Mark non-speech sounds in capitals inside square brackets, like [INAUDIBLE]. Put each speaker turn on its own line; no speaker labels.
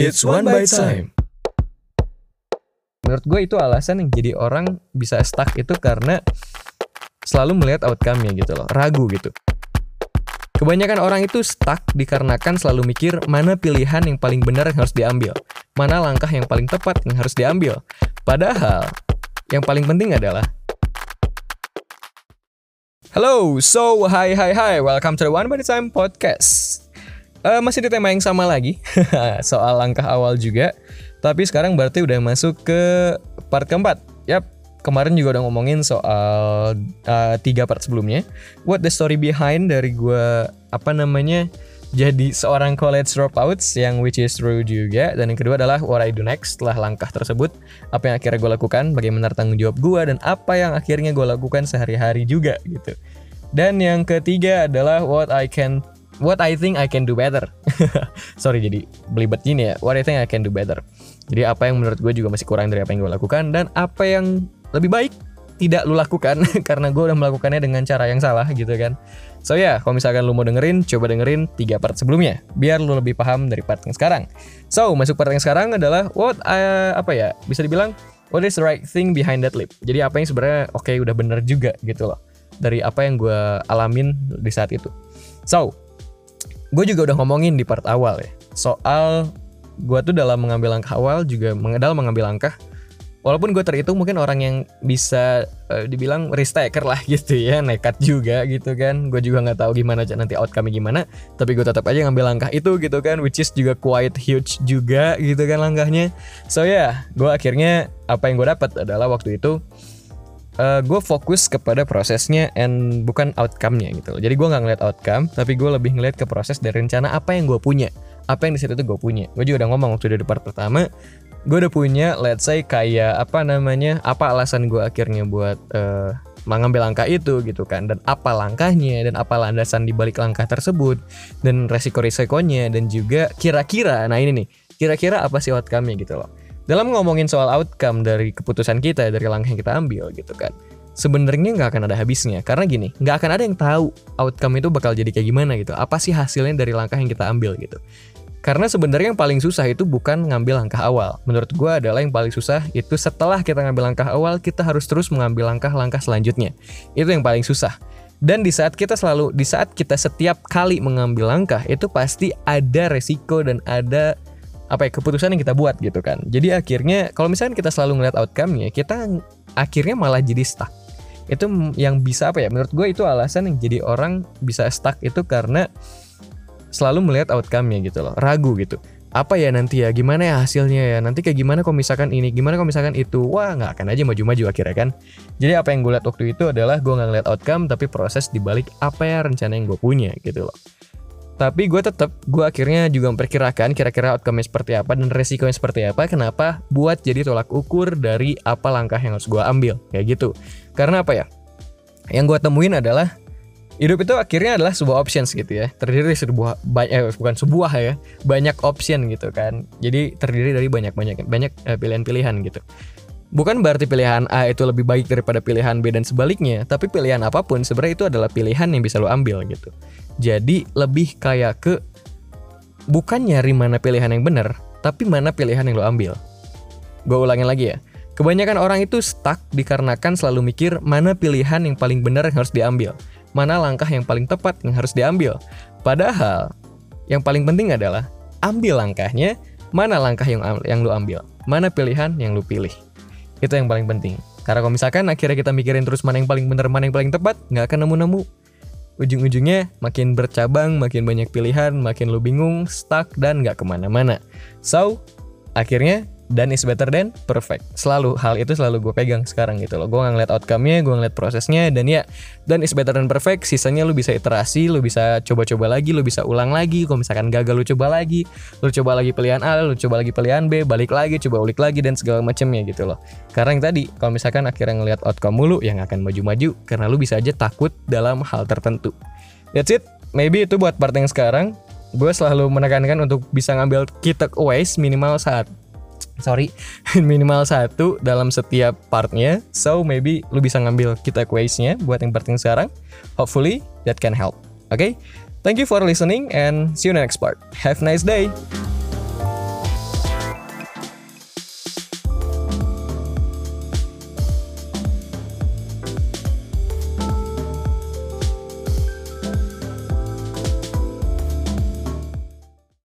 It's one by time.
Menurut gue itu alasan yang jadi orang bisa stuck itu karena selalu melihat outcome-nya gitu loh, ragu gitu. Kebanyakan orang itu stuck dikarenakan selalu mikir mana pilihan yang paling benar yang harus diambil, mana langkah yang paling tepat yang harus diambil. Padahal yang paling penting adalah Halo, so hi hi hi, welcome to the One by the Time podcast. Eh, masih di tema yang sama lagi, [LAUGHS] soal langkah awal juga. Tapi sekarang berarti udah masuk ke part keempat. Yap, kemarin juga udah ngomongin soal uh, tiga part sebelumnya. What the story behind dari gue apa namanya jadi seorang college dropouts yang which is true juga. Dan yang kedua adalah what I do next setelah langkah tersebut. Apa yang akhirnya gue lakukan, bagaimana tanggung jawab gue, dan apa yang akhirnya gue lakukan sehari-hari juga gitu. Dan yang ketiga adalah what I can what I think I can do better. [LAUGHS] Sorry jadi belibet gini ya. What I think I can do better. Jadi apa yang menurut gue juga masih kurang dari apa yang gue lakukan dan apa yang lebih baik tidak lu lakukan [LAUGHS] karena gue udah melakukannya dengan cara yang salah gitu kan. So ya, yeah, kalau misalkan lu mau dengerin, coba dengerin tiga part sebelumnya biar lu lebih paham dari part yang sekarang. So, masuk part yang sekarang adalah what uh, apa ya? Bisa dibilang what is the right thing behind that leap. Jadi apa yang sebenarnya oke okay, udah bener juga gitu loh dari apa yang gue alamin di saat itu. So, gue juga udah ngomongin di part awal ya soal gue tuh dalam mengambil langkah awal juga dalam mengambil langkah walaupun gue terhitung mungkin orang yang bisa uh, dibilang risk taker lah [LAUGHS] gitu ya nekat juga gitu kan. Gue juga nggak tahu gimana nanti outcome gimana tapi gue tetap aja ngambil langkah itu gitu kan which is juga quite huge juga gitu kan langkahnya. So ya yeah, gue akhirnya apa yang gue dapat adalah waktu itu uh, gue fokus kepada prosesnya and bukan outcome-nya gitu loh. Jadi gue nggak ngeliat outcome, tapi gue lebih ngeliat ke proses dari rencana apa yang gue punya, apa yang di situ tuh gue punya. Gue juga udah ngomong waktu di part pertama, gue udah punya, let's say kayak apa namanya, apa alasan gue akhirnya buat uh, mengambil langkah itu gitu kan dan apa langkahnya dan apa landasan di balik langkah tersebut dan resiko-resikonya dan juga kira-kira nah ini nih kira-kira apa sih outcome-nya gitu loh dalam ngomongin soal outcome dari keputusan kita dari langkah yang kita ambil gitu kan sebenarnya nggak akan ada habisnya. Karena gini nggak akan ada yang tahu outcome itu bakal jadi kayak gimana gitu. Apa sih hasilnya dari langkah yang kita ambil gitu. Karena sebenarnya yang paling susah itu bukan ngambil langkah awal. Menurut gue adalah yang paling susah itu setelah kita ngambil langkah awal kita harus terus mengambil langkah-langkah selanjutnya. Itu yang paling susah. Dan di saat kita selalu di saat kita setiap kali mengambil langkah itu pasti ada resiko dan ada apa ya keputusan yang kita buat gitu kan. Jadi akhirnya kalau misalnya kita selalu ngeliat outcome-nya, kita akhirnya malah jadi stuck. Itu yang bisa apa ya? Menurut gue itu alasan yang jadi orang bisa stuck itu karena selalu melihat outcome-nya gitu loh, ragu gitu. Apa ya nanti ya, gimana ya hasilnya ya, nanti kayak gimana kalau misalkan ini, gimana kalau misalkan itu, wah nggak akan aja maju-maju akhirnya kan. Jadi apa yang gue lihat waktu itu adalah gue nggak ngeliat outcome, tapi proses dibalik apa ya rencana yang gue punya gitu loh. Tapi gue tetap, gue akhirnya juga memperkirakan kira-kira outcome seperti apa dan resikonya seperti apa. Kenapa? Buat jadi tolak ukur dari apa langkah yang harus gue ambil. Kayak gitu. Karena apa ya? Yang gue temuin adalah hidup itu akhirnya adalah sebuah options gitu ya. Terdiri dari sebuah banyak eh, bukan sebuah ya, banyak option gitu kan. Jadi terdiri dari banyak-banyak banyak eh, pilihan-pilihan gitu. Bukan berarti pilihan A itu lebih baik daripada pilihan B dan sebaliknya, tapi pilihan apa pun sebenarnya itu adalah pilihan yang bisa lo ambil gitu. Jadi lebih kayak ke bukan nyari mana pilihan yang benar, tapi mana pilihan yang lo ambil. Gue ulangin lagi ya. Kebanyakan orang itu stuck dikarenakan selalu mikir mana pilihan yang paling benar yang harus diambil, mana langkah yang paling tepat yang harus diambil. Padahal yang paling penting adalah ambil langkahnya, mana langkah yang yang lo ambil, mana pilihan yang lo pilih. Itu yang paling penting. Karena kalau misalkan akhirnya kita mikirin terus mana yang paling benar, mana yang paling tepat, nggak akan nemu-nemu. Ujung-ujungnya makin bercabang, makin banyak pilihan, makin lu bingung, stuck, dan nggak ke mana-mana. So, akhirnya dan is better than perfect. Selalu hal itu selalu gue pegang sekarang gitu loh. Gue ngeliat outcome-nya, gue ngeliat prosesnya dan ya dan is better than perfect. Sisanya lu bisa iterasi, lu bisa coba-coba lagi, lu bisa ulang lagi. Kalau misalkan gagal lu coba lagi, lu coba lagi pilihan A, lu coba lagi pilihan B, balik lagi, coba ulik lagi dan segala macamnya gitu loh. Karena yang tadi, kalau misalkan akhirnya ngeliat outcome mulu yang akan maju-maju karena lu bisa aja takut dalam hal tertentu. That's it. Maybe itu buat part yang sekarang gue selalu menekankan untuk bisa ngambil key takeaways minimal saat sorry [LAUGHS] minimal satu dalam setiap partnya. So maybe lu bisa ngambil kita quiz-nya buat yang part yang sekarang. Hopefully that can help. Okay? thank you for listening and see you next part. Have a nice day